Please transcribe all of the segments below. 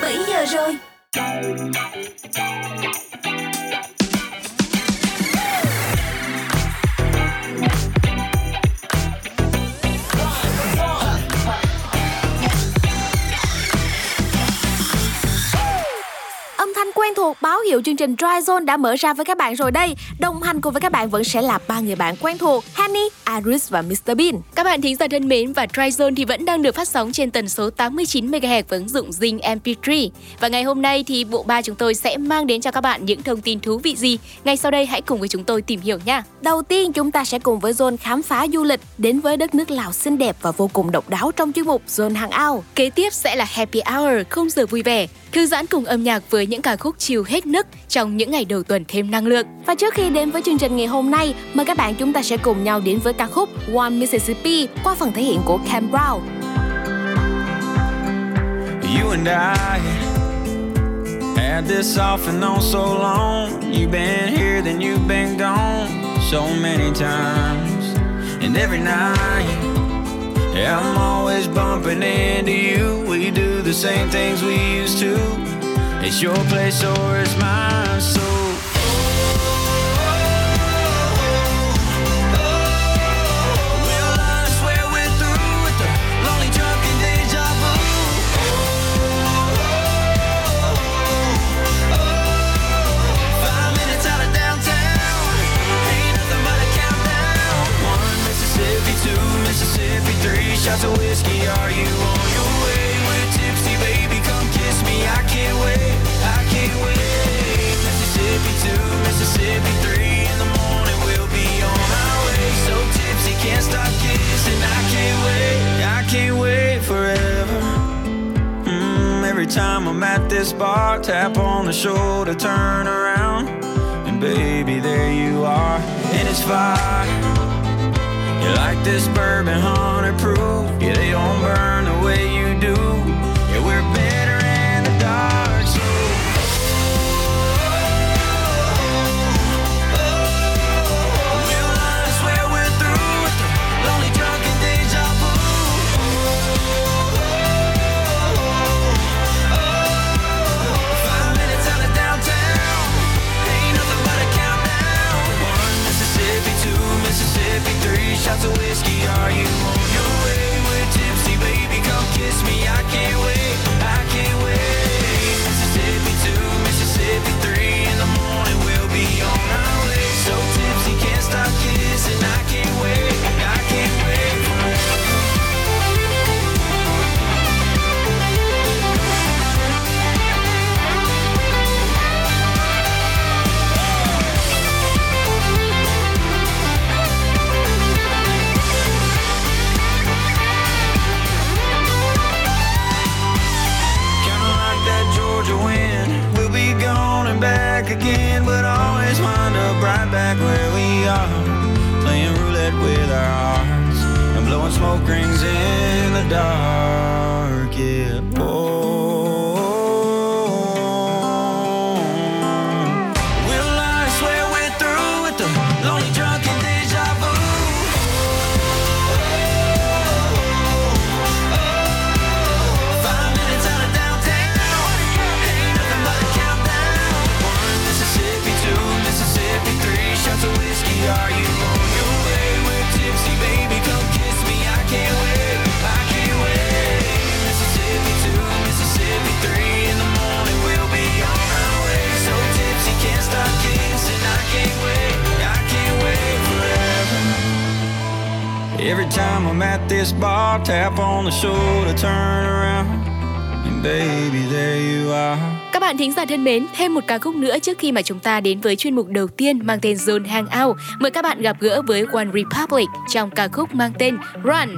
17 giờ rồi. Báo hiệu chương trình Dry Zone đã mở ra với các bạn rồi đây. Đồng hành cùng với các bạn vẫn sẽ là ba người bạn quen thuộc, Hanny, Iris và Mr Bean. Các bạn thính giả thân mến và Dry Zone thì vẫn đang được phát sóng trên tần số 89 MHz với ứng dụng Zing MP3. Và ngày hôm nay thì bộ ba chúng tôi sẽ mang đến cho các bạn những thông tin thú vị gì. Ngay sau đây hãy cùng với chúng tôi tìm hiểu nha. Đầu tiên chúng ta sẽ cùng với Zone khám phá du lịch đến với đất nước Lào xinh đẹp và vô cùng độc đáo trong chuyên mục Zone Hàng Ao. Kế tiếp sẽ là Happy Hour, không giờ vui vẻ thư giãn cùng âm nhạc với những ca khúc chiều hết nức trong những ngày đầu tuần thêm năng lượng. Và trước khi đến với chương trình ngày hôm nay, mời các bạn chúng ta sẽ cùng nhau đến với ca khúc One Mississippi qua phần thể hiện của Cam Brown. You and I had this off and on so long. You've been here, then you've been gone so many times. And every night I'm always bumping into you. We do same things we used to. It's your place or it's mine. So shots of whiskey. Are you on time I'm at this bar, tap on the shoulder, turn around. And baby, there you are. And it's fine. You like this bourbon hunter proof? Yeah, they don't burn the way you do. Shots of whiskey. Are you on your way? We're tipsy, baby. Come kiss me. I can't wait. Back where we are. Playing roulette with our hearts and blowing smoke rings in the dark. Yeah. Oh. Tap on the shoulder, turn around, and baby, there you are. Các bạn thính giả thân mến, thêm một ca khúc nữa trước khi mà chúng ta đến với chuyên mục đầu tiên mang tên Zone Hangout. Mời các bạn gặp gỡ với One Republic trong ca khúc mang tên Run.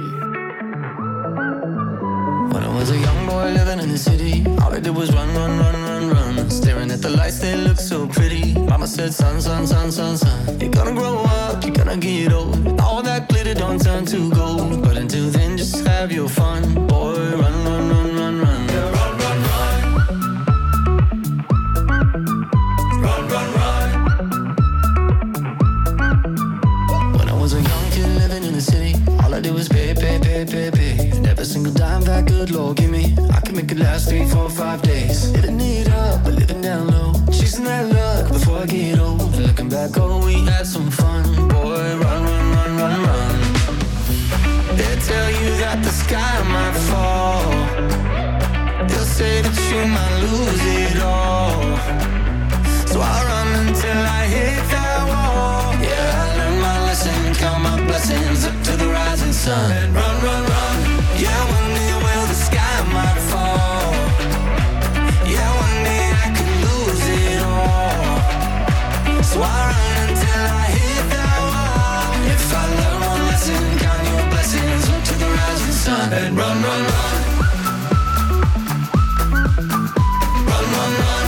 When I was a young boy living in the city, all I did was run, run, run, run, run. Staring at the lights, they look so pretty. Said, son, son, son, son, son, you're gonna grow up, you're gonna get old. All that glitter don't turn to gold. But until then, just have your fun, boy. Run, run, run, run, run. run, run, run. Run, run, run. When I was a young kid living in the city, all I did was pay, pay, pay, pay, pay. Every single dime that good Lord give me, I can make it last three, four, five days. Living it up, but living down low. Chasing that luck before I get old. Looking back, oh, we had some fun. Boy, run, run, run, run, run. They tell you that the sky might fall. They'll say that you might lose it all. So I run until I hit that wall. Yeah, I learned my lesson, count my blessings up to the rising sun. And run. And run, run, run. Run, run, run.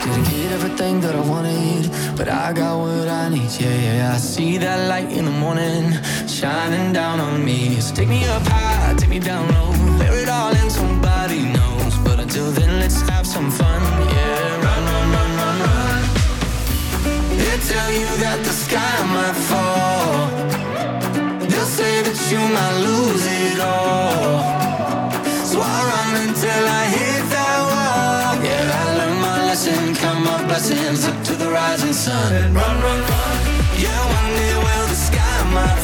Didn't get everything that I wanted, but I got what I need. Yeah, yeah, I see that light in the morning shining down on me. So take me up high, take me down low, tell you that the sky might fall. They'll say that you might lose it all. So I run until I hit that wall. Yeah, I learned my lesson, count my blessings up to the rising sun. Run, run, run. Yeah, one day will the sky might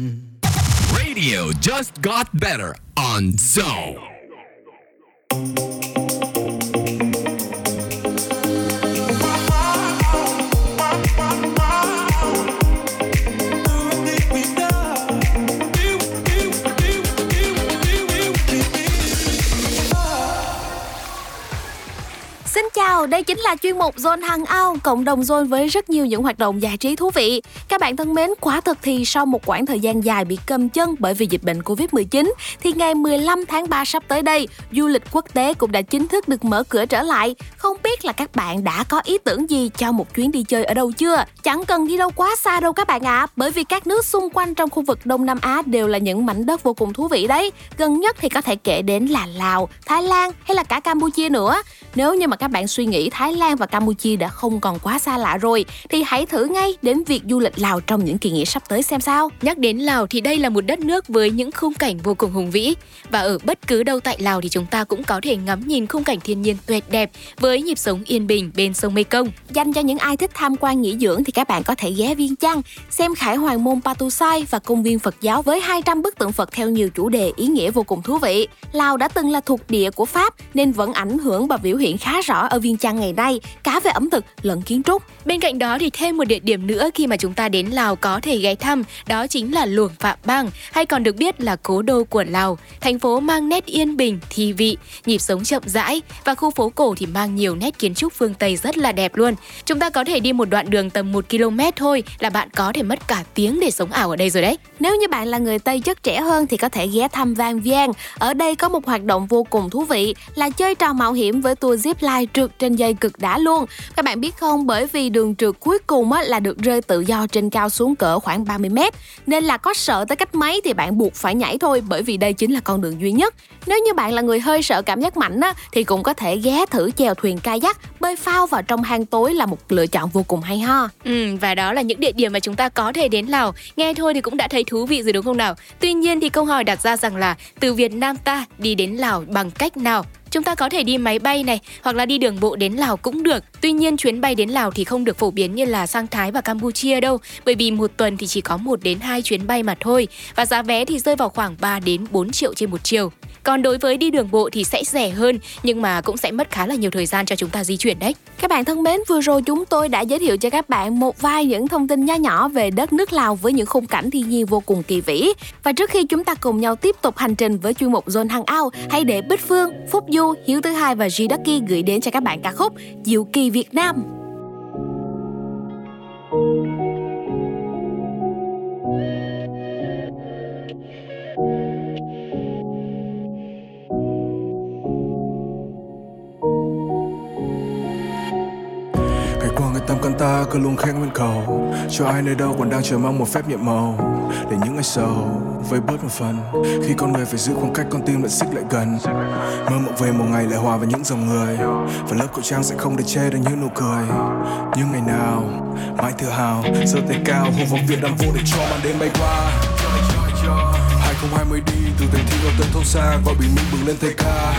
Radio just got better on Zone. Xin chào, đây chính là chuyên mục Zone Hằng cộng đồng Zone với rất nhiều những hoạt động giải trí thú vị. Các bạn thân mến, quả thực thì sau một quãng thời gian dài bị cầm chân bởi vì dịch bệnh Covid-19, thì ngày 15 tháng 3 sắp tới đây, du lịch quốc tế cũng đã chính thức được mở cửa trở lại. Không biết là các bạn đã có ý tưởng gì cho một chuyến đi chơi ở đâu chưa? Chẳng cần đi đâu quá xa đâu các bạn ạ, à, bởi vì các nước xung quanh trong khu vực Đông Nam Á đều là những mảnh đất vô cùng thú vị đấy. Gần nhất thì có thể kể đến là Lào, Thái Lan hay là cả Campuchia nữa. Nếu như mà các bạn suy nghĩ Thái Lan và Campuchia đã không còn quá xa lạ rồi thì hãy thử ngay đến việc du lịch Lào trong những kỳ nghỉ sắp tới xem sao. Nhắc đến Lào thì đây là một đất nước với những khung cảnh vô cùng hùng vĩ và ở bất cứ đâu tại Lào thì chúng ta cũng có thể ngắm nhìn khung cảnh thiên nhiên tuyệt đẹp với nhịp sống yên bình bên sông Mekong. Dành cho những ai thích tham quan nghỉ dưỡng thì các bạn có thể ghé Viên Chăn, xem Khải Hoàng môn Patusai và công viên Phật giáo với 200 bức tượng Phật theo nhiều chủ đề ý nghĩa vô cùng thú vị. Lào đã từng là thuộc địa của Pháp nên vẫn ảnh hưởng và biểu hiện khá rõ ở Viên Chăn ngày nay, cả về ẩm thực lẫn kiến trúc. Bên cạnh đó thì thêm một địa điểm nữa khi mà chúng ta đến Lào có thể ghé thăm, đó chính là Luông Phạm Bang, hay còn được biết là cố đô của Lào. Thành phố mang nét yên bình, thi vị, nhịp sống chậm rãi và khu phố cổ thì mang nhiều nét kiến trúc phương Tây rất là đẹp luôn. Chúng ta có thể đi một đoạn đường tầm 1 km thôi là bạn có thể mất cả tiếng để sống ảo ở đây rồi đấy. Nếu như bạn là người Tây chất trẻ hơn thì có thể ghé thăm Vang Viang. Ở đây có một hoạt động vô cùng thú vị là chơi trò mạo hiểm với tour zip line trượt trên dây cực đã luôn. Các bạn biết không, bởi vì đường trượt cuối cùng á, là được rơi tự do trên cao xuống cỡ khoảng 30 mét nên là có sợ tới cách mấy thì bạn buộc phải nhảy thôi bởi vì đây chính là con đường duy nhất. Nếu như bạn là người hơi sợ cảm giác mạnh á, thì cũng có thể ghé thử chèo thuyền kayak, bơi phao vào trong hang tối là một lựa chọn vô cùng hay ho. Ừ, và đó là những địa điểm mà chúng ta có thể đến Lào. Nghe thôi thì cũng đã thấy thú vị rồi đúng không nào? Tuy nhiên thì câu hỏi đặt ra rằng là từ Việt Nam ta đi đến Lào bằng cách nào? Chúng ta có thể đi máy bay này hoặc là đi đường bộ đến Lào cũng được. Tuy nhiên chuyến bay đến Lào thì không được phổ biến như là sang Thái và Campuchia đâu, bởi vì một tuần thì chỉ có 1 đến 2 chuyến bay mà thôi và giá vé thì rơi vào khoảng 3 đến 4 triệu trên một chiều. Còn đối với đi đường bộ thì sẽ rẻ hơn nhưng mà cũng sẽ mất khá là nhiều thời gian cho chúng ta di chuyển đấy. Các bạn thân mến, vừa rồi chúng tôi đã giới thiệu cho các bạn một vài những thông tin nho nhỏ về đất nước Lào với những khung cảnh thiên nhiên vô cùng kỳ vĩ. Và trước khi chúng ta cùng nhau tiếp tục hành trình với chuyên mục Zone Hang Ao, hãy để Bích Phương, Phúc Du Hiếu thứ hai và G Ducky gửi đến cho các bạn ca khúc Diệu kỳ Việt Nam. thank you tâm can ta cứ luôn khẽ bên cầu. Cho ai nơi đâu còn đang chờ mong một phép nhiệm màu. Để những ngày sầu vơi bớt một phần, Khi con người phải giữ khoảng cách, con tim lại xích lại gần. Mơ mộng về một ngày lại hòa vào những dòng người. Và lớp khẩu trang sẽ không để che được những nụ cười. Những ngày nào, mãi tự hào, giơ tay cao hô vọng việt nam vô để cho màn đêm bay qua mới đi từ thành thị vào tận thôn xa và bình minh bừng lên thay ca.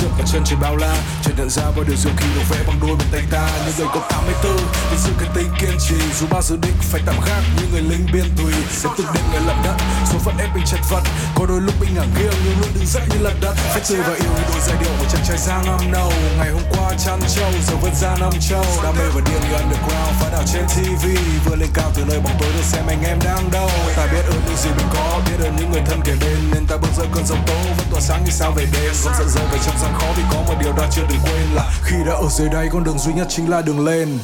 Trước cả chân trời bao la chợt nhận ra bao điều diệu kỳ được vẽ bằng đôi bàn tay ta. Những người có 84 với sự kiên tinh kiên trì. Dù bao dự định phải tạm gác như người lính biên tùy. Sẽ từng đêm ngày lận đất, số phận ép mình chật vật. Có đôi lúc mình ngả nghiêng, nhưng luôn đứng dậy như lật đất. Phải chơi và yêu như đôi giai điệu của chàng trai sang âm nâu. Ngày hôm qua chăn trâu, giờ vẫn ra năm châu đam mê và điên như underground, phá đảo trên TV vừa lên cao từ nơi bóng tối được xem anh em đang đâu. Ta biết ơn những gì mình có, biết ơn những người thân kề bên nên ta bước ra cơn giông tố. Vẫn tỏa sáng như sao về đêm. Không giận rơi về trong gian khó vì có một điều ta chưa được quên là khi đã ở dưới đây con đường duy nhất chính là đường lên.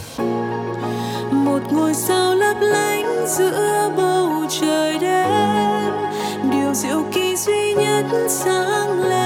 Một ngôi sao lấp lánh giữa bầu trời đêm. Điều diệu kỳ duy nhất sáng lên.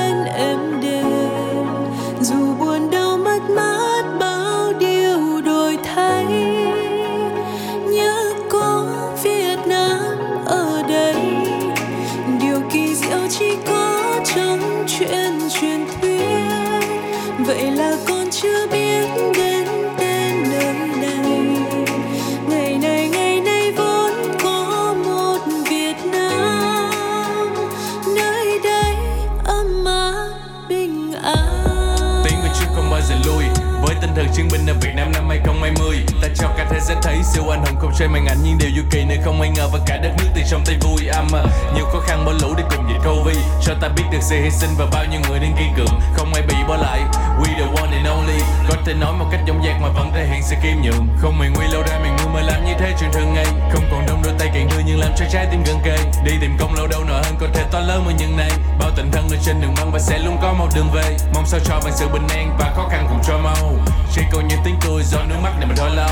5 năm 2020 Ta cho cả thế giới thấy siêu anh hùng không chơi màn ảnh, Nhưng điều du kỳ nơi không ai ngờ và cả đất nước từ trong tay vui. Âm Nhiều khó khăn bỏ lũ để cùng dịch Covid Cho ta biết được sự hy sinh và bao nhiêu người đang kiên cường, Không ai bị bỏ lại. We the one and only, Có thể nói một cách dõng dạc mà vẫn thể hiện sự kiêm nhượng Không mày nguy lâu ra mày ngu mà làm như thế chuyện thường ngày. Không còn đông đôi tay cạn đưa nhưng làm cho trái tim gần kề. Đi tìm công lâu đâu nợ hơn có thể to lớn mà những này. Bao tình thân ở trên đường băng và sẽ luôn có một đường về. Mong sao cho bằng sự bình an và khó khăn cùng cho mau. Chỉ còn những tiếng cười do nước mắt để mà thôi lâu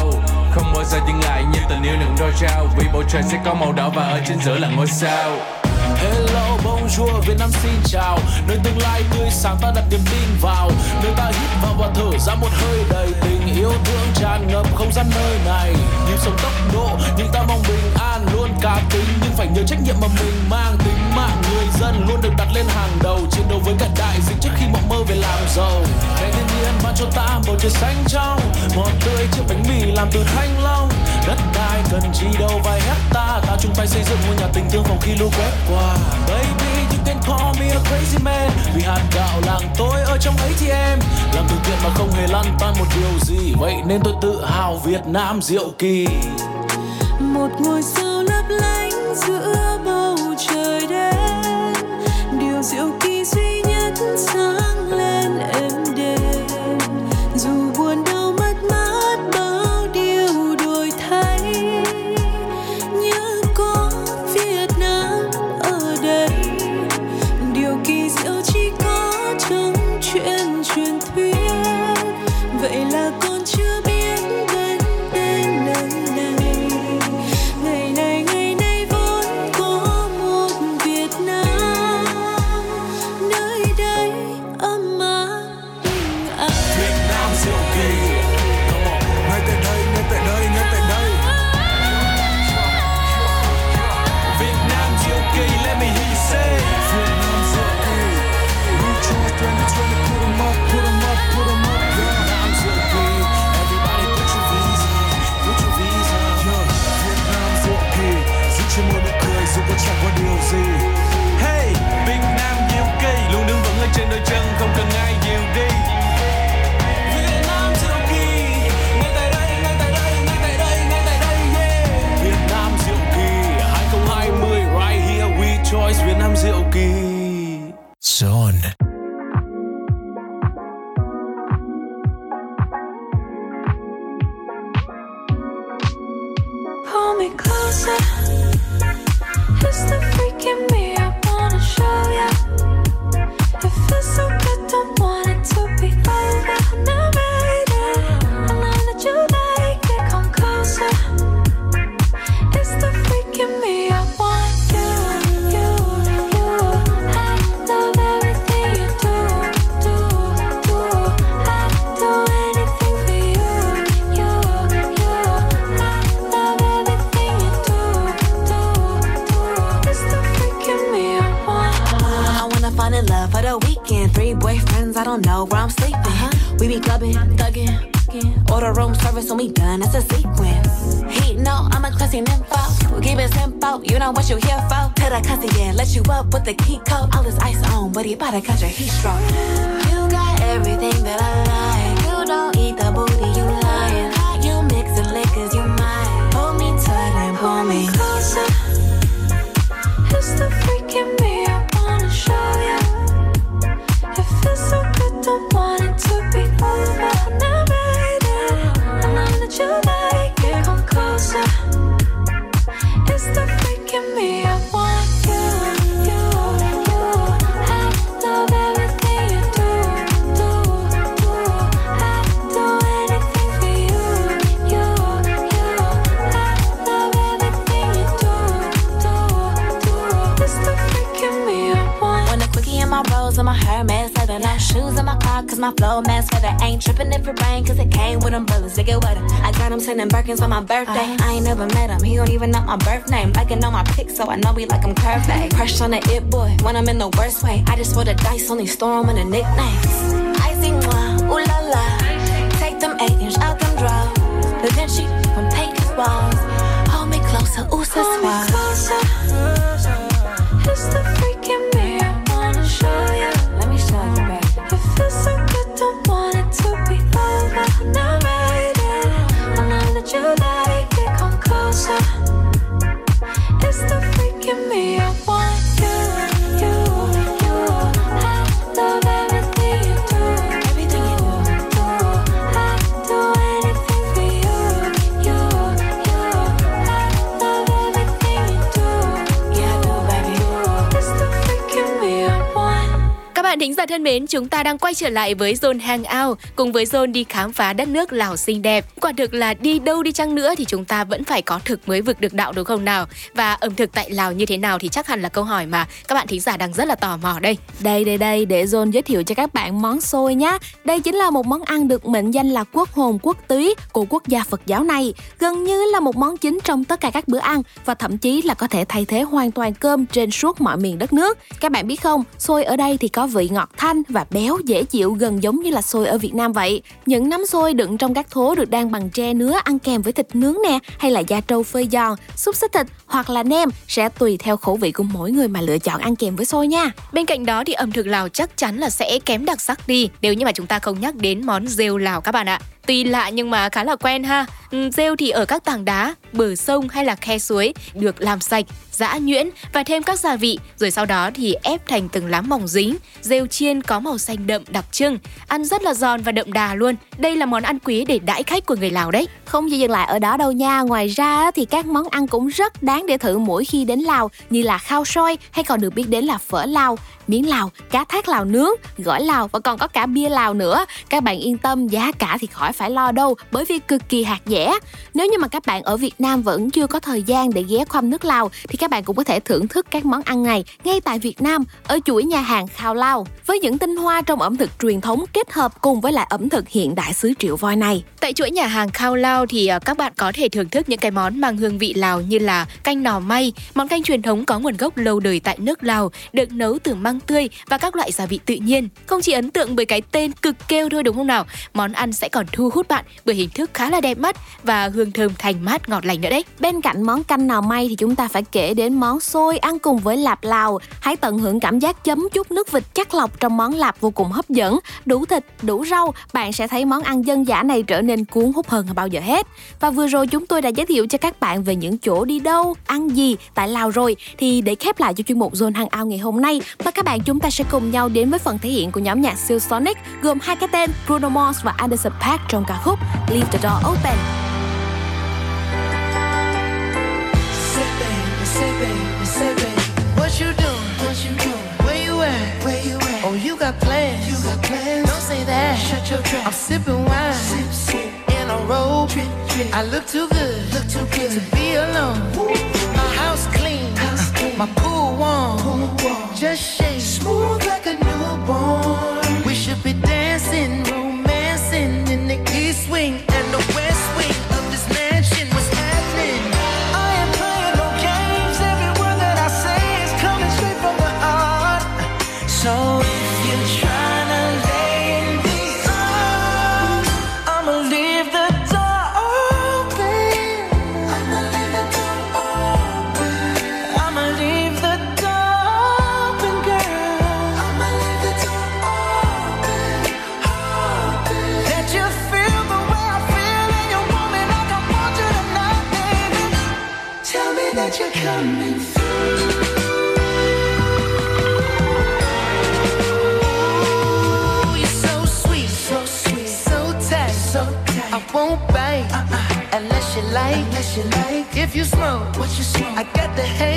không bao giờ dừng lại như tình yêu đừng đôi trao. Vì bầu trời sẽ có màu đỏ và ở chính giữa là ngôi sao. Hello, bonjour, Việt Nam xin chào. Nơi tương lai tươi sáng ta đặt niềm tin vào. Nơi ta hít vào và thở ra một hơi đầy tình yêu thương tràn ngập không gian nơi này. Nhịp sống tốc độ, nhưng ta mong bình an Luôn cá tính, nhưng phải nhớ trách nhiệm mà mình mang Tính mạng người dân luôn được đặt lên hàng đầu. Chiến đấu với cả đại dịch trước khi mộng mơ về làm giàu. Ngày cho ta bầu trời xanh trong Ngọt tươi chiếc bánh mì làm từ thanh long. Đất đai cần chi đâu vài hecta, Ta chung tay xây dựng ngôi nhà tình thương phòng khi lũ quét qua. Baby you can call me a crazy man, Vì hạt gạo làng tôi ở trong ấy thì em Làm từ thiện mà không hề lăn tan một điều gì, Vậy nên tôi tự hào Việt Nam diệu kỳ. Một ngôi sao lấp lánh giữa bầu trời đêm, điều diệu kỳ know what you here for. Tell that cussy, yeah, let you up with the key code. All this ice on, but he about to catch a heat stroke. You got everything that I my car, cause my flow mask feather ain't tripping if it rain, cause it came with umbrellas, they get wetter. I got him sending Birkins on my birthday. I ain't never met him, he don't even know my birth name. Liking on my pics, so I know he like him curvy. Crush on the it boy, when I'm in the worst way. I just roll the dice, only store him in the nicknames. Icy moi, ooh la la. Take them eight inch out them drawers. Da Vinci from Peyton's walls. Hold me closer, ooh, so mến, chúng ta đang quay trở lại với Zone Hangout cùng với Zone đi khám phá đất nước Lào xinh đẹp. Quả thực là đi đâu đi chăng nữa thì chúng ta vẫn phải có thực mới vực được đạo đúng không nào? Và ẩm thực tại Lào như thế nào thì chắc hẳn là câu hỏi mà các bạn thính giả đang rất là tò mò đây. Đây đây đây để John giới thiệu cho các bạn món xôi nhé. Đây chính là một món ăn được mệnh danh là quốc hồn quốc túy của quốc gia Phật giáo này. Gần như là một món chính trong tất cả các bữa ăn và thậm chí là có thể thay thế hoàn toàn cơm trên suốt mọi miền đất nước. Các bạn biết không, xôi ở đây thì có vị ngọt thanh và béo dễ chịu gần giống như là xôi ở Việt Nam vậy. Những nắm xôi đựng trong các thố được đan bằng tre nứa ăn kèm với thịt nướng nè hay là da trâu phơi giòn, xúc xích thịt hoặc là nem sẽ tùy theo khẩu vị của mỗi người mà lựa chọn ăn kèm với xôi nha. Bên cạnh đó thì ẩm thực Lào chắc chắn là sẽ kém đặc sắc đi nếu như mà chúng ta không nhắc đến món rêu Lào các bạn ạ. Tuy lạ nhưng mà khá là quen ha. Ừ, rêu thì ở các tảng đá, bờ sông hay là khe suối được làm sạch, giã nhuyễn và thêm các gia vị rồi sau đó thì ép thành từng lá mỏng dính. Rêu chiên có màu xanh đậm đặc trưng, ăn rất là giòn và đậm đà luôn. Đây là món ăn quý để đãi khách của người Lào đấy. Không chỉ dừng lại ở đó đâu nha, ngoài ra thì các món ăn cũng rất đáng để thử mỗi khi đến Lào như là khao soi hay còn được biết đến là phở Lào, miếng Lào, cá thác Lào nướng, gỏi Lào và còn có cả bia Lào nữa. Các bạn yên tâm, giá cả thì khỏi phải lo đâu bởi vì cực kỳ hạt rẻ. Nếu như mà các bạn ở Việt Nam vẫn chưa có thời gian để ghé khoăm nước Lào thì các bạn cũng có thể thưởng thức các món ăn này ngay tại Việt Nam ở chuỗi nhà hàng Khao Lao với những tinh hoa trong ẩm thực truyền thống kết hợp cùng với lại ẩm thực hiện đại xứ Triệu Voi này. Tại chuỗi nhà hàng Khao Lao thì à, các bạn có thể thưởng thức những cái món mang hương vị Lào như là canh nò may, món canh truyền thống có nguồn gốc lâu đời tại nước Lào, được nấu từ măng tươi và các loại gia vị tự nhiên. Không chỉ ấn tượng bởi cái tên cực kêu thôi đúng không nào? Món ăn sẽ còn thu hút bạn bởi hình thức khá là đẹp mắt và hương thơm thanh mát ngọt lành nữa đấy. Bên cạnh món canh nào may thì chúng ta phải kể đến món xôi ăn cùng với lạp Lào. Hãy tận hưởng cảm giác chấm chút nước vịt chắc lọc trong món lạp vô cùng hấp dẫn. Đủ thịt, đủ rau, bạn sẽ thấy món ăn dân dã này trở nên cuốn hút hơn bao giờ hết. Và vừa rồi chúng tôi đã giới thiệu cho các bạn về những chỗ đi đâu, ăn gì tại Lào rồi. Thì để khép lại cho chuyên mục Zone Hangout ngày hôm nay, mời các bạn chúng ta sẽ cùng nhau đến với phần thể hiện của nhóm nhạc siêu Sonic gồm hai cái tên Bruno Mars và Anderson Paak trong ca khúc Leave the Door Open. Baby, say say baby, what you doing? What you doing? Where you at? Where you at? Oh, you got plans? You got plans? Don't say that. Shut your trap. I'm sipping wine, sip, sip. in a robe. I look too good, look too good to be alone. My house clean, house clean. my pool warm. pool warm. Just shake smooth like a newborn. The haze.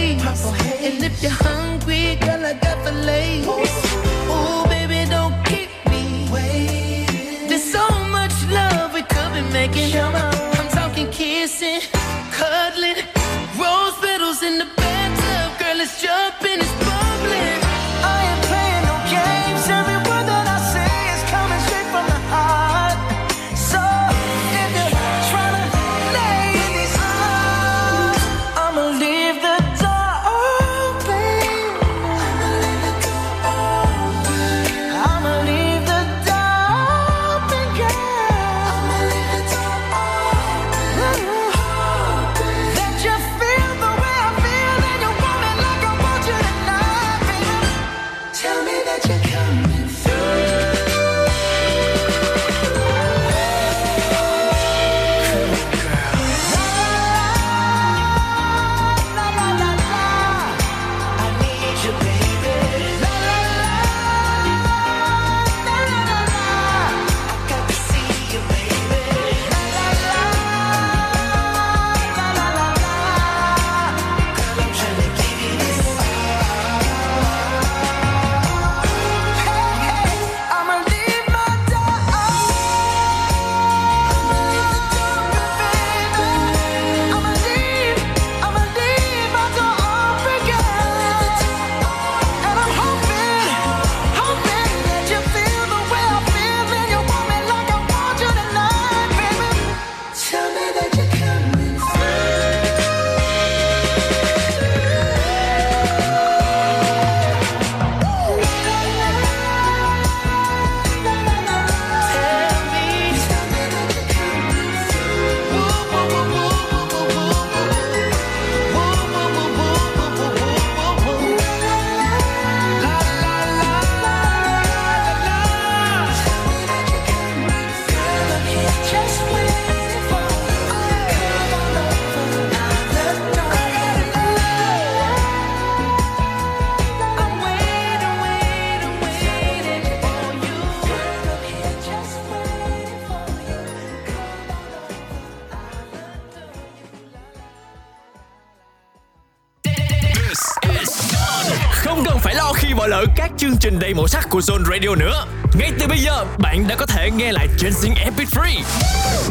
Của Zone Radio nữa. Ngay từ bây giờ, bạn đã có thể nghe lại trên Zing MP3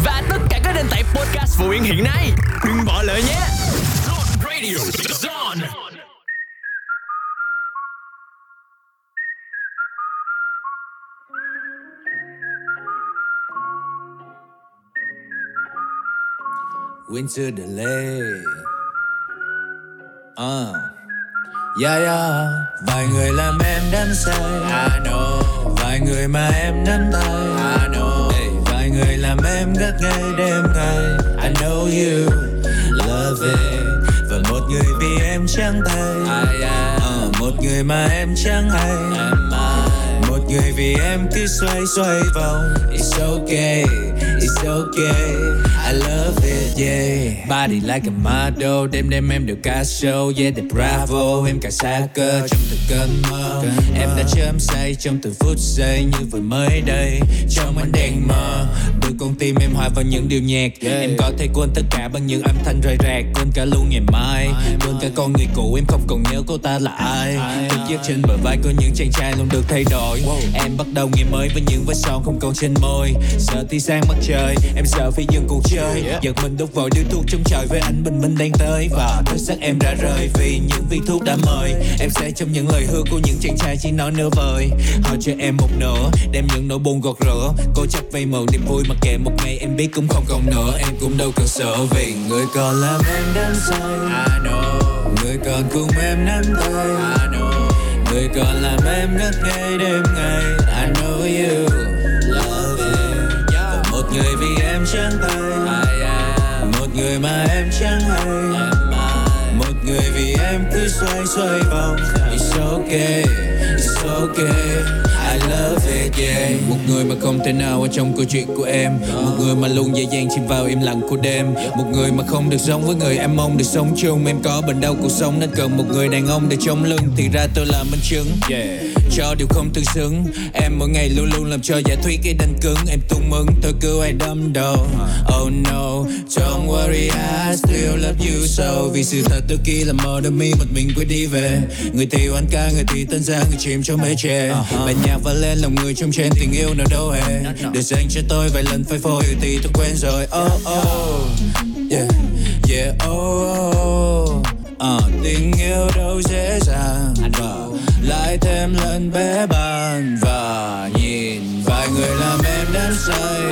và tất cả các nền tảng podcast phổ biến hiện nay. Đừng bỏ lỡ nhé. Zone Radio, Zone. Winter delay uh. Yeah yeah. Vài người làm em đắm say. I know. Vài người mà em nắm tay. I know. Hey. Vài người làm em ngất ngây đêm ngày. I know you Love it. Và một người vì em trắng tay. Uh, Một người mà em chẳng hay. Một người vì em cứ xoay xoay vòng. It's okay, it's okay I love it, yeah. Body like a model Đêm đêm em đều ca show Yeah, they bravo Em cả xa cơ trong từng cơn mơ. Em đã chớm say trong từng phút giây Như vừa mới đây Trong ánh đèn mờ. Đưa con tim em hòa vào những điều nhạc Em có thể quên tất cả bằng những âm thanh rời rạc Quên cả luôn ngày mai Quên cả con người cũ em không còn nhớ cô ta là ai. Thức giấc trên bờ vai có những chàng trai luôn được thay đổi. Em bắt đầu ngày mới với những vết son không còn trên môi. Sợ tia sáng mặt trời Em sợ phải dừng cuộc chơi. Giật mình đốt vội điếu thuốc trong trời với ánh bình minh đang tới. Và thức giấc em đã rời vì những viên thuốc đã mời. Em sẽ trong những lời hứa của những chàng trai chỉ nói nửa vời. Họ cho em một nửa Đem những nỗi buồn gọt rửa Cố chấp vây mượn niềm vui mặc kệ một ngày em biết cũng không còn nữa. Em cũng đâu cần sợ vì người còn làm em đắm say. I know. Người còn cùng em nắm tay. I know. Người còn làm em ngất ngây đêm ngày. I know you người mà em chẳng hay Một người vì em cứ xoay xoay vòng. It's okay, it's okay. I love it yeah. Một người mà không thể nào ở trong câu chuyện của em. Một người mà luôn dễ dàng chìm vào im lặng của đêm. Một người mà không được giống với người em mong được sống chung. Em có bệnh đau cuộc sống nên cần một người đàn ông để chống lưng. Thì ra tôi là minh chứng. Yeah. Cho điều không tương xứng. Em mỗi ngày luôn luôn làm cho giả thuyết cái đanh cứng. Em tung mừng tôi cứ ai đâm đầu. Oh no, don't worry I still love you. So Vì sự thật đôi khi là mơ đôi mi một mình quay đi về. Người thì oán ca, người thì tân gia, người chìm trong mê chê Bài nhạc và lên lòng người trong trên tình yêu nào đâu hề. Để dành cho tôi vài lần phải phôi thì tôi quên rồi. Oh oh, yeah, yeah oh oh. À, tình yêu đâu dễ dàng và lại thêm lần bé bàn và nhìn vài người làm em đắm say.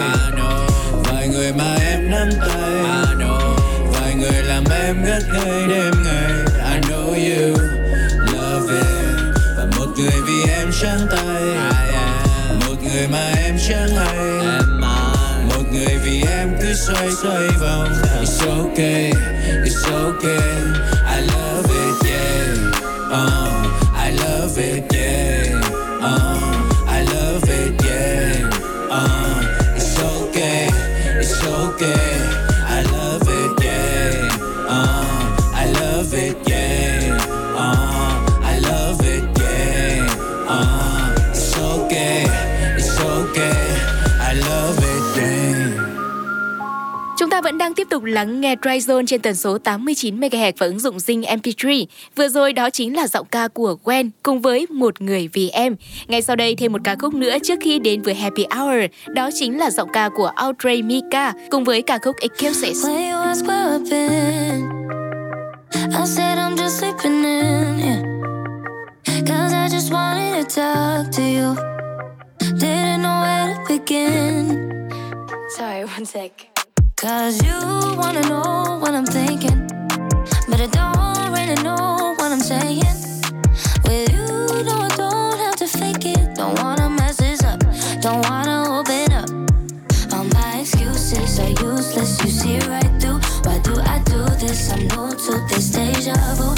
Vài người mà em nắm tay. Vài người làm em ngất ngây đêm ngày. I know you người vì em trắng tay. Một người mà em chẳng hay. Một người vì em cứ xoay xoay vòng. It's okay, it's okay I love it, tiếp tục lắng nghe Dry Zone trên tần số 89 MHz và ứng dụng Zing MP3. Vừa rồi đó chính là giọng ca của Gwen cùng với Một người vì em. Ngay sau đây thêm một ca khúc nữa trước khi đến với Happy Hour, đó chính là giọng ca của Audrey Mika cùng với ca khúc Excuses. I said I'm just sleeping in, yeah. Cause I just wanted to talk to you. Didn't know where to begin. Sorry, one sec. Cause you wanna know what I'm thinking. But I don't really know what I'm saying. With you, no, I don't have to fake it. Don't wanna mess this up. Don't wanna open up. All my excuses are useless. You see right through. Why do I do this? I'm new to this deja vu.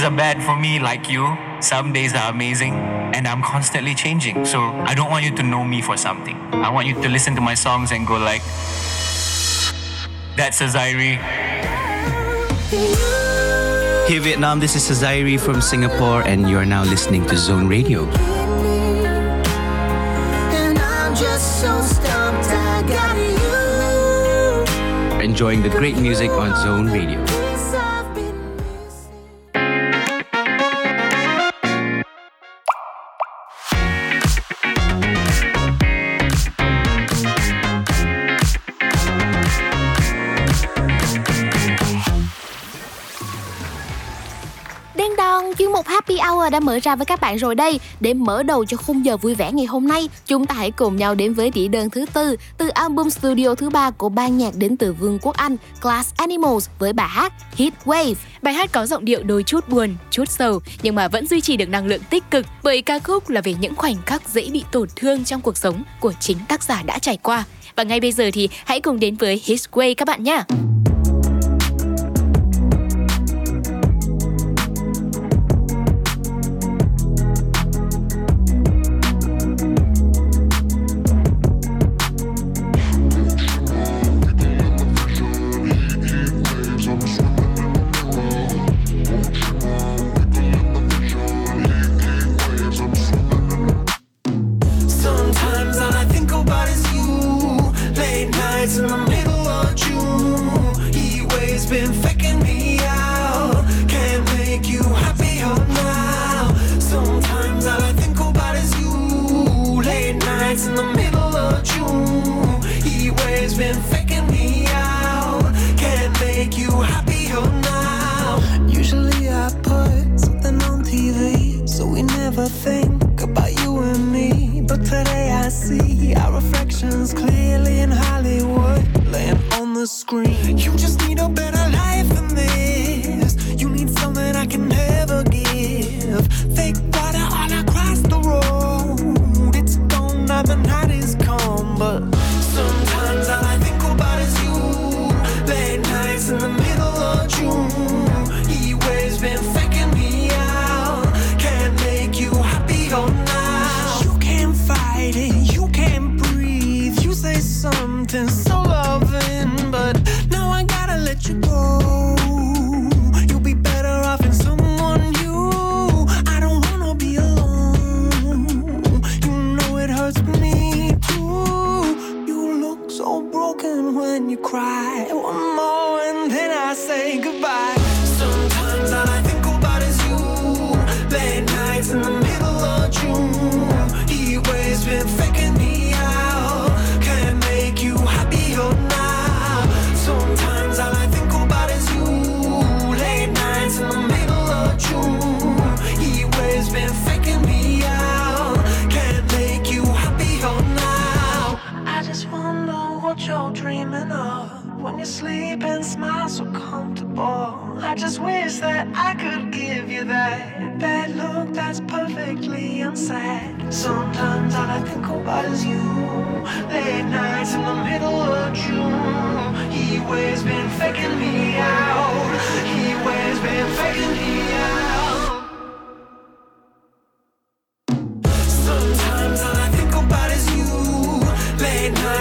Days are bad for me, like you. Some days are amazing. And I'm constantly changing. So I don't want you to know me for something. I want you to listen to my songs and go like, that's a Zaire. Hey Vietnam, this is Azairi from Singapore, and you are now listening to Zone Radio. Enjoying the great music on Zone Radio. Đã mở ra với các bạn rồi đây. Để mở đầu cho khung giờ vui vẻ ngày hôm nay, chúng ta hãy cùng nhau đến với đĩa đơn thứ tư từ album studio thứ ba của ban nhạc đến từ Vương quốc Anh, Glass Animals với bài hát Heat Wave. Bài hát có giọng điệu đôi chút buồn, chút sầu nhưng mà vẫn duy trì được năng lượng tích cực bởi ca khúc là về những khoảnh khắc dễ bị tổn thương trong cuộc sống của chính tác giả đã trải qua. Và ngay bây giờ thì hãy cùng đến với His Way các bạn nhé. Been faking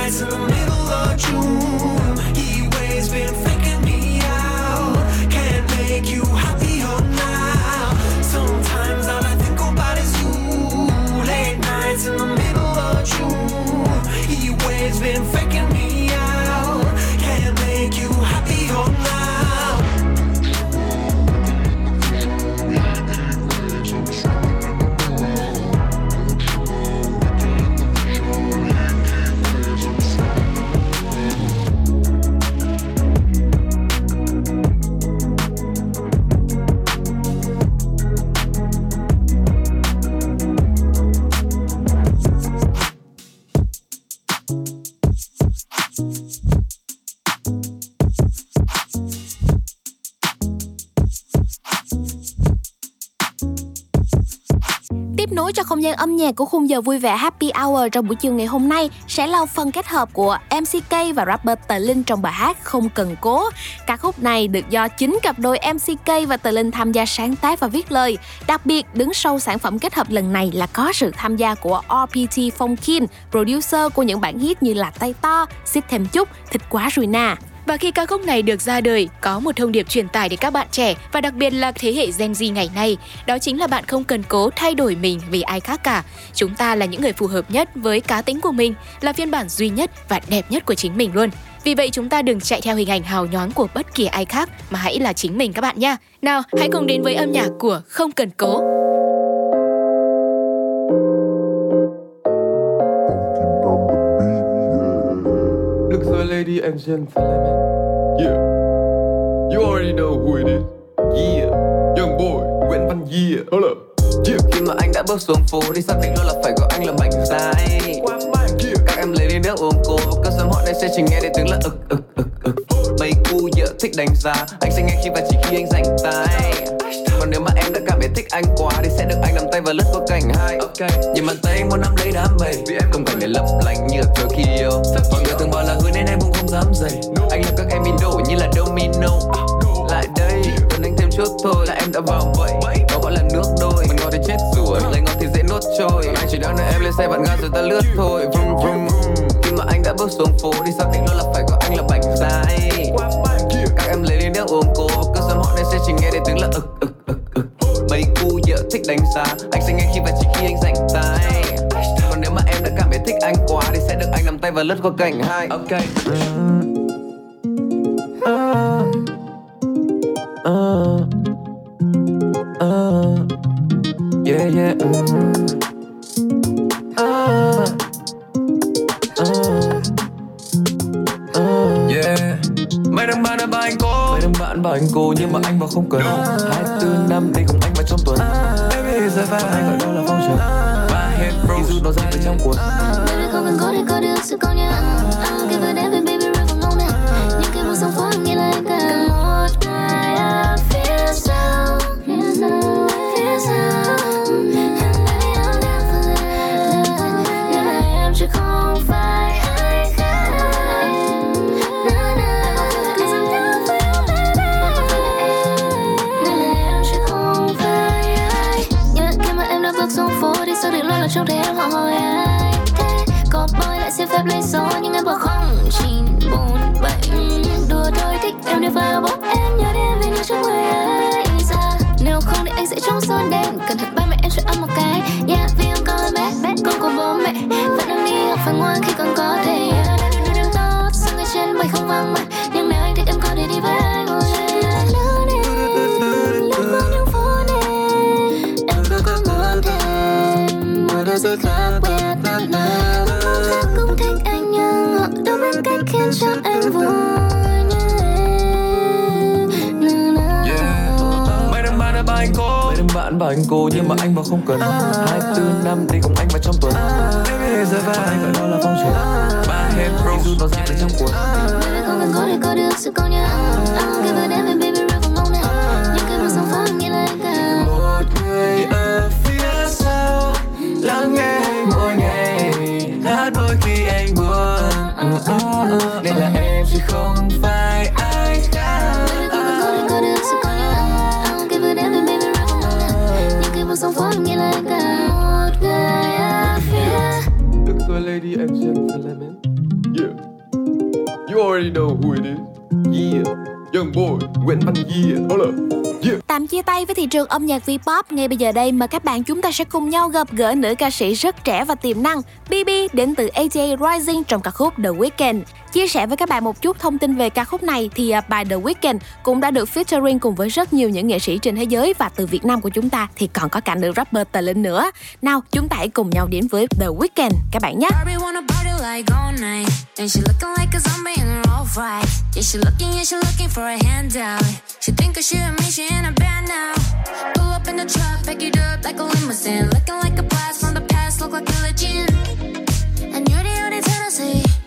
lights nối gian âm nhạc của khung giờ vui vẻ Happy Hour trong buổi chiều ngày hôm nay sẽ là phần kết hợp của MCK và rapper Tờ Linh trong bài hát Không Cần Cố. Ca khúc này được do chính cặp đôi MCK và Tờ Linh tham gia sáng tác và viết lời. Đặc biệt, đứng sau sản phẩm kết hợp lần này là có sự tham gia của RPT Phong Kim, producer của những bản hit như là Tay To, Xích Thêm Chút, Thịt Quá Rồi Nà. Và khi ca khúc này được ra đời, có một thông điệp truyền tải đến các bạn trẻ và đặc biệt là thế hệ Gen Z ngày nay. Đó chính là bạn không cần cố thay đổi mình vì ai khác cả. Chúng ta là những người phù hợp nhất với cá tính của mình, là phiên bản duy nhất và đẹp nhất của chính mình luôn. Vì vậy chúng ta đừng chạy theo hình ảnh hào nhoáng của bất kỳ ai khác mà hãy là chính mình các bạn nha. Nào, hãy cùng đến với âm nhạc của Không cần cố. Lady and gentlemen. Yeah. You already know who it is. Yeah. Young boy. yeah, hold up. Yeah. Khi mà anh đã bước xuống phố thì xác định luôn là phải gọi anh là mạnh dài Các em lấy đi nước ôm cô Cause sớm họ đây sẽ chỉ nghe đến tiếng là ực ực ực ực Mấy cu dở thích đánh giá Anh sẽ nghe khi và chỉ khi anh rảnh tay Còn nếu mà em đã cảm thấy thích anh quá Thì sẽ được anh nắm tay và lướt qua cảnh hai Nhìn bàn tay anh muốn nắm lấy đám mây. Công cảnh này lấp lánh như ở Tokyo Mọi người thường bảo là hứa nên em cũng không dám dày Anh làm các em bị đổ như là domino. Lại đây, cần anh thêm chút thôi là em đã vào bẫy. Đó gọi là nước đôi. Mình ngon thì chết rồi, lời ngon thì dễ nuốt trôi. Anh chỉ đang đợi em lên xe bạn ga rồi ta lướt thôi. Vroom vroom Khi mà anh đã bước xuống phố thì xác định luôn là phải gọi anh là bảnh dài. Các em lấy đi nước ôm cô Cứ sớm họ nên sẽ chỉ nghe đến tiếng là ực ực Mấy cu dở thích đánh giá. Anh sẽ nghe khi và chỉ khi anh rảnh tay. Còn nếu mà em đã cảm thấy thích anh quá Thì sẽ được anh nắm tay và lướt qua cảnh hai. Ok. Uh, uh, yeah, yeah. Mm. Anh bảo anh cô nhưng mà anh bảo không cần. Hai tư năm đi cùng anh rơi vai hay gọi đó là phong trào Ba head bros Khi nó ra từ trong cuốn. Baby, không cần có thể có được sự công nhận. I give a damn baby rap from moment Những cái bước sóng phó nghĩa là em cần Một ngày. I feel so Feel so Feel so. Xác định em trong họ hỏi ai Thế có boy lại xin phép lấy số nhưng em bỏ không. Chín bốn bảy đùa thôi thích em nếu vào bóc em nhớ đến vì nó trong người ai ra nếu không thì anh sẽ trong sơn đen cần thật ba mẹ em sẽ ăn một cái. Yeah vì em có bé bé con của bố mẹ. Vẫn đang đi học phải ngoan khi còn có thể. Yeah, đang đi tốt sao người trên bởi không vắng mặt? Gì khác biệt na na Người khác cũng thích anh nhưng họ đâu biết cách khiến cho em vui Mấy đứa bạn đã bảo anh cô. Mấy đứa bạn bảo anh cô nhưng mà anh bảo không cần. Hai tư năm đi cùng anh vào trong tuần. Baby giờ vai anh gọi đó là phong trần. Ba hết bro dù nó từ trong cuộc. Baby không cần có để có được sự công nhận. I'll give it every nella với thị trường âm nhạc V-pop ngay bây giờ đây mà các bạn chúng ta sẽ cùng nhau gặp gỡ nữ ca sĩ rất trẻ và tiềm năng BB đến từ ATA Rising trong ca khúc The Weeknd. Chia sẻ với các bạn một chút thông tin về ca khúc này thì à, bài The Weeknd cũng đã được featuring cùng với rất nhiều những nghệ sĩ trên thế giới và từ Việt Nam của chúng ta thì còn có cả nữ rapper tờ linh nữa. Nào chúng ta hãy cùng nhau đến với The Weeknd các bạn nhé. Like all night. And she looking like a zombie in her all right. Yeah, she looking, yeah, she looking for a handout. She think of she and me, she in a band now. Pull up in the truck, pick it up like a limousine. Looking like a blast from the past, look like a legend. And you're the only Tennessee.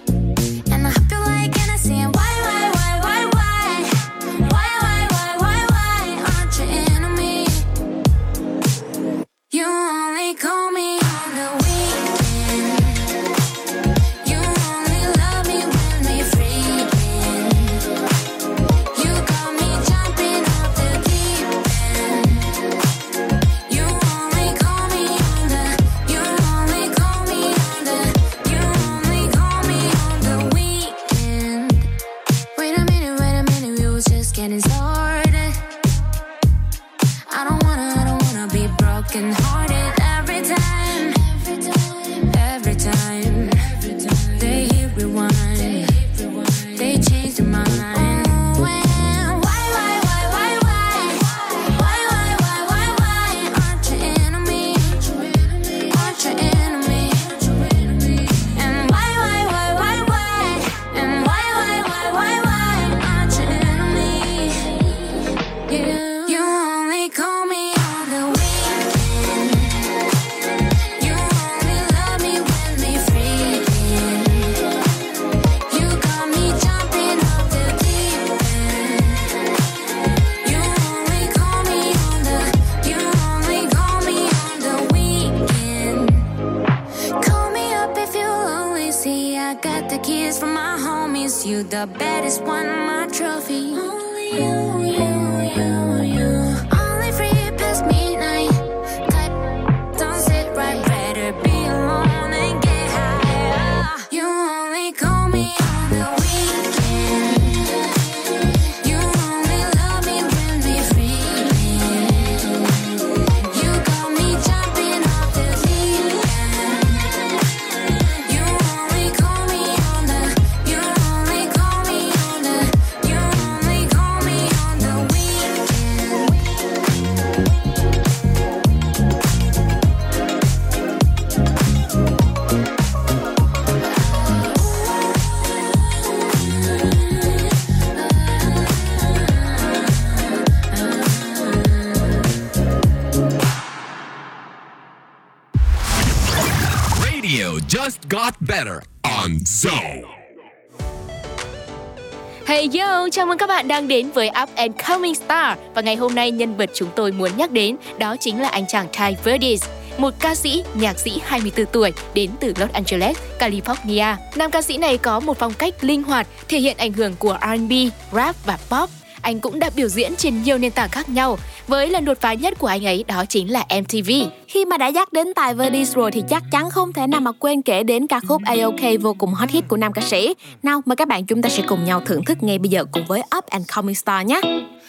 Hey yo, chào mừng các bạn đang đến với Up and Coming Star Và ngày hôm nay nhân vật chúng tôi muốn nhắc đến Đó chính là anh chàng Ty Verdes một ca sĩ, nhạc sĩ 24 tuổi đến từ Los Angeles, California. Nam ca sĩ này có một phong cách linh hoạt, thể hiện ảnh hưởng của R&B, rap và pop. Anh cũng đã biểu diễn trên nhiều nền tảng khác nhau. Với lần đột phá nhất của anh ấy đó chính là MTV. Khi mà đã nhắc đến tài Verdis rồi thì chắc chắn không thể nào mà quên kể đến ca khúc AOK vô cùng hot hit của nam ca sĩ. Nào mời các bạn chúng ta sẽ cùng nhau thưởng thức ngay bây giờ cùng với Up and Coming Star nhé.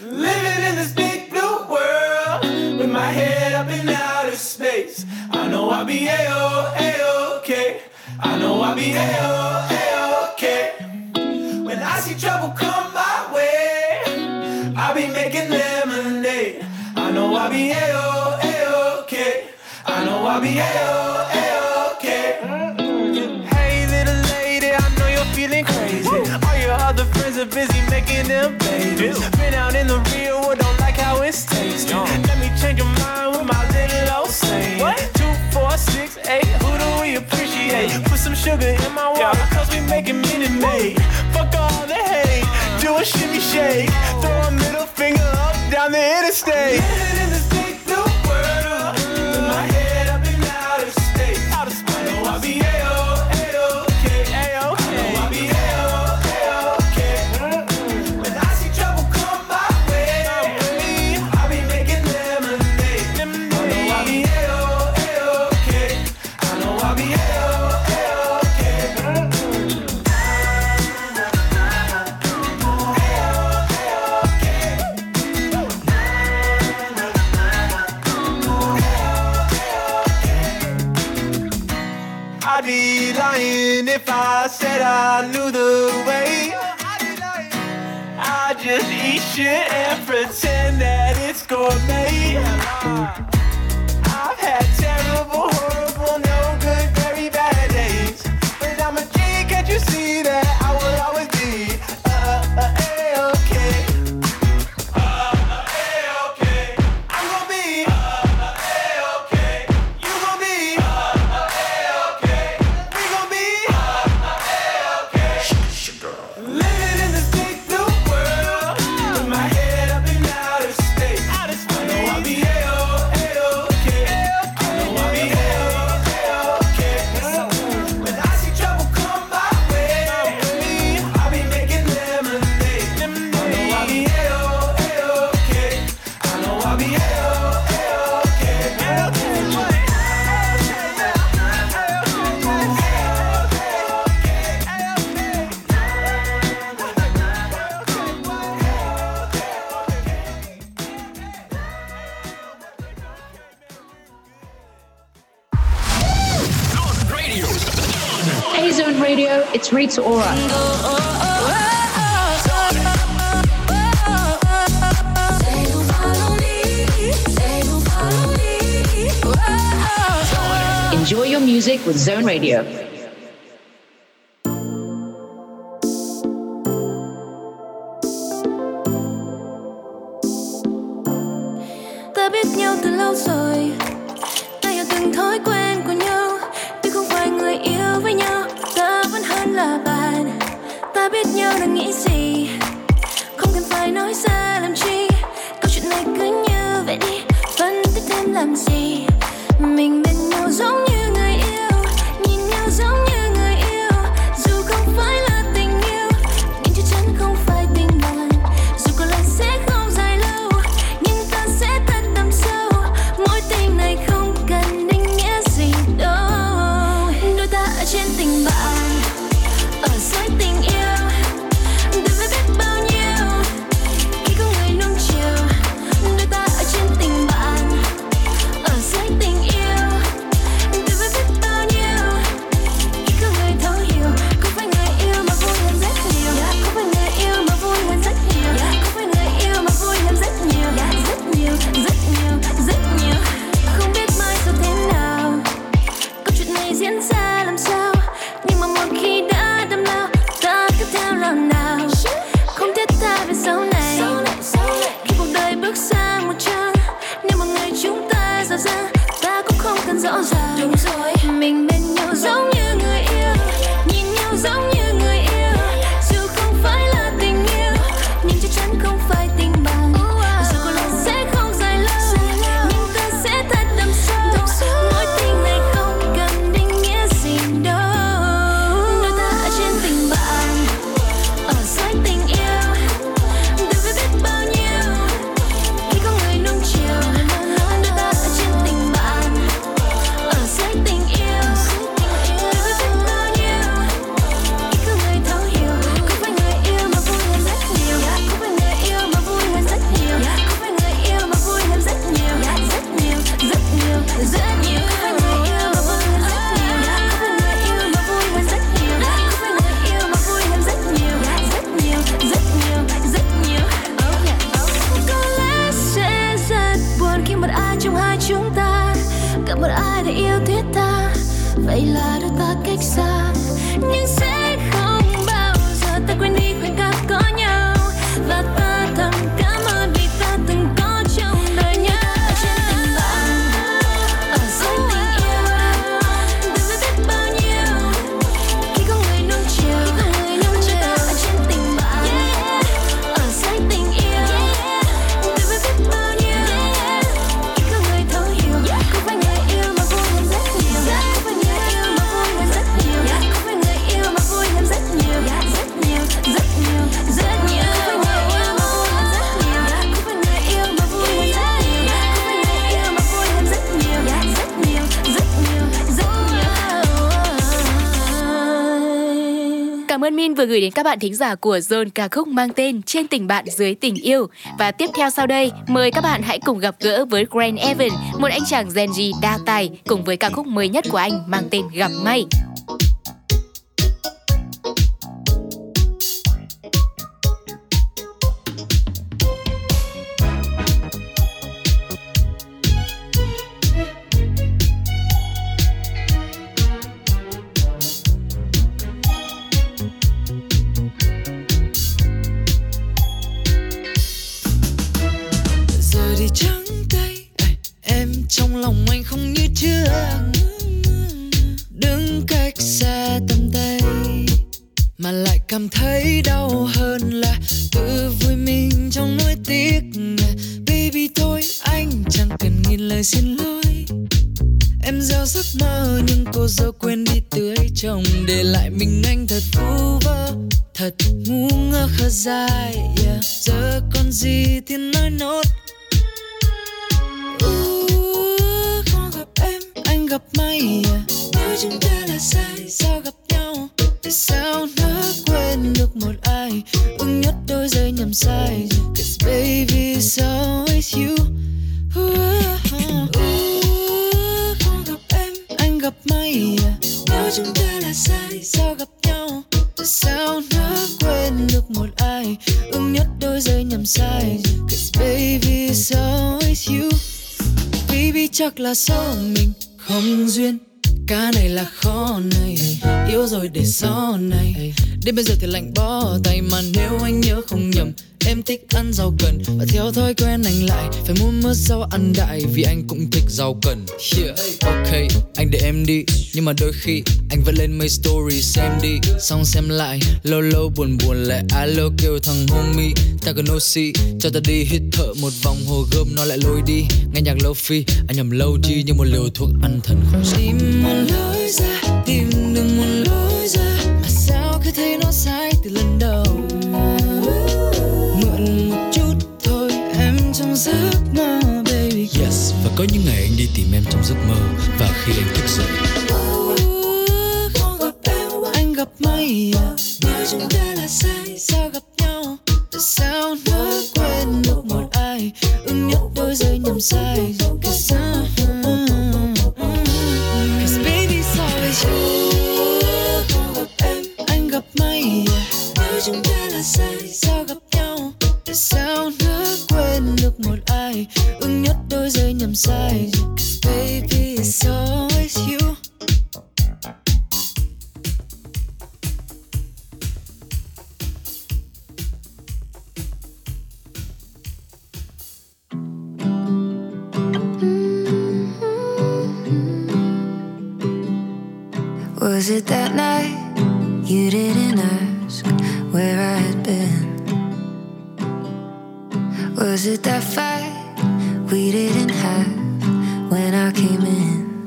Living in this big blue world with my head up in outer space. I know I'll be A-O, A-OK. I know I'll be A-O, A-OK. When I see trouble come be A-O, A-OK. I know I'll be A-O, A-OK. Hey little lady, I know you're feeling crazy. All your other friends are busy making them babies. Been out in the real world, don't like how it's tasting. Let me change your mind with my little old saying. Two, four, six, eight. Who do we appreciate? Put some sugar in my water, cause we making Minute Maid. Fuck all the hate. Do a shimmy shake. Wednesday. I knew the way. I just eat shit and pretend that it's gourmet. Enjoy your music with Zone Radio. rõ ràng Lan Min vừa gửi đến các bạn thính giả của Zone ca khúc mang tên Trên tình bạn dưới tình yêu. Và tiếp theo sau đây, mời các bạn hãy cùng gặp gỡ với Grant Evan, một anh chàng Gen Z đa tài cùng với ca khúc mới nhất của anh mang tên Gặp May. ở tay mà nếu anh nhớ không nhầm Em thích ăn rau cần. Và theo thói quen anh lại Phải mua mớ rau ăn đại Vì anh cũng thích rau cần. Yeah. Ok, anh để em đi Nhưng mà đôi khi anh vẫn lên mấy story xem đi. Xong xem lại Lâu lâu buồn buồn lại alo kêu thằng homie Ta cần oxy Cho ta đi hít thở một vòng hồ gươm nó lại lôi đi. Nghe nhạc lo-fi Anh nhầm lâu chi như một liều thuốc ăn thần không? Tìm một lối ra Tìm đừng một lối có những ngày anh đi tìm em trong giấc mơ và khi anh thức dậy. Anh gặp mây à? Chúng ta là sai sao gặp nhau? Tại sao nó quên được một ai? Ưng nhất đôi rơi nhầm sai tại sao Anh gặp mây à? Chúng ta là sai Sao gặp nhau? Tại sao được một ai, ưng nhất đôi giây nhầm sai baby, it's always you Was it that night you didn't ask where I had been? Was it that fight we didn't have when I came in?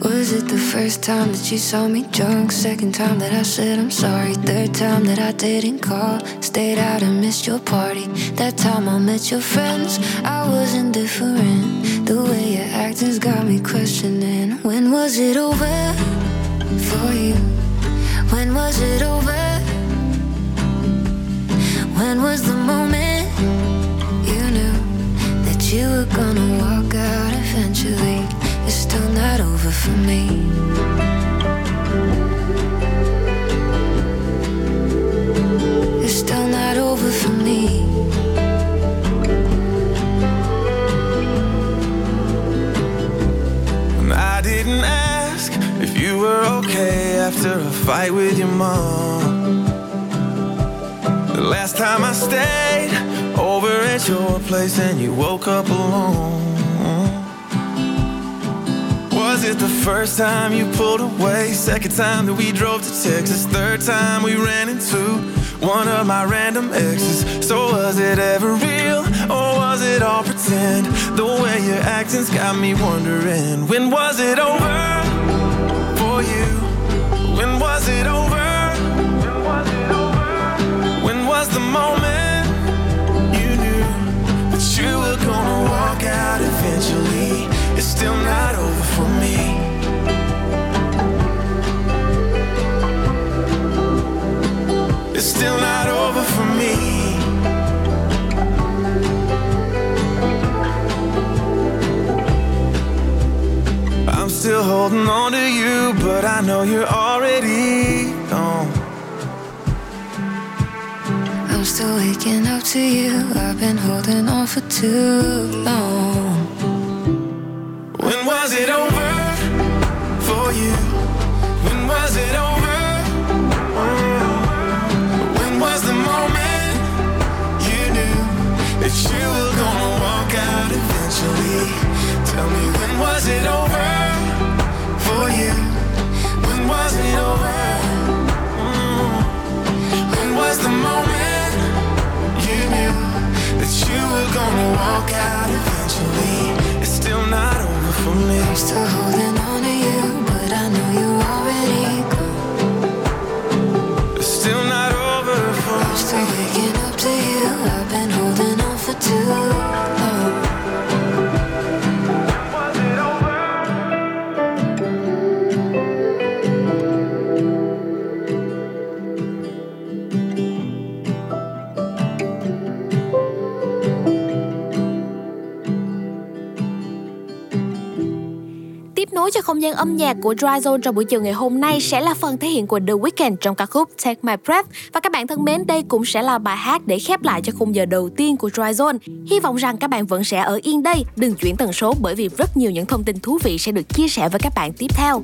Was it the first time that you saw me drunk? Second time that I said I'm sorry. Third time that I didn't call. Stayed out and missed your party. That time I met your friends. I was indifferent. The way your acting's got me questioning. When was it over for you? When was it over? When was the moment you knew that you were gonna walk out eventually? It's still not over for me. It's still not over for me. And I didn't ask if you were okay after a fight with your mom. Last time I stayed over at your place and you woke up alone. Was it the first time you pulled away? Second time that we drove to Texas? Third time we ran into one of my random exes? So was it ever real or was it all pretend? The way you're acting's got me wondering when was it over for you? When was it over? Moment you knew that you were gonna walk out eventually? It's still not over for me. It's still not over for me. I'm still holding on to you, but I know you're already waking up to you. I've been holding on for too long. When was it over không gian âm nhạc của Dry Zone trong buổi chiều ngày hôm nay sẽ là phần thể hiện của The Weeknd trong ca khúc Take My Breath. Và các bạn thân mến, đây cũng sẽ là bài hát để khép lại cho khung giờ đầu tiên của Dry Zone. Hy vọng rằng các bạn vẫn sẽ ở yên đây, đừng chuyển tần số bởi vì rất nhiều những thông tin thú vị sẽ được chia sẻ với các bạn tiếp theo.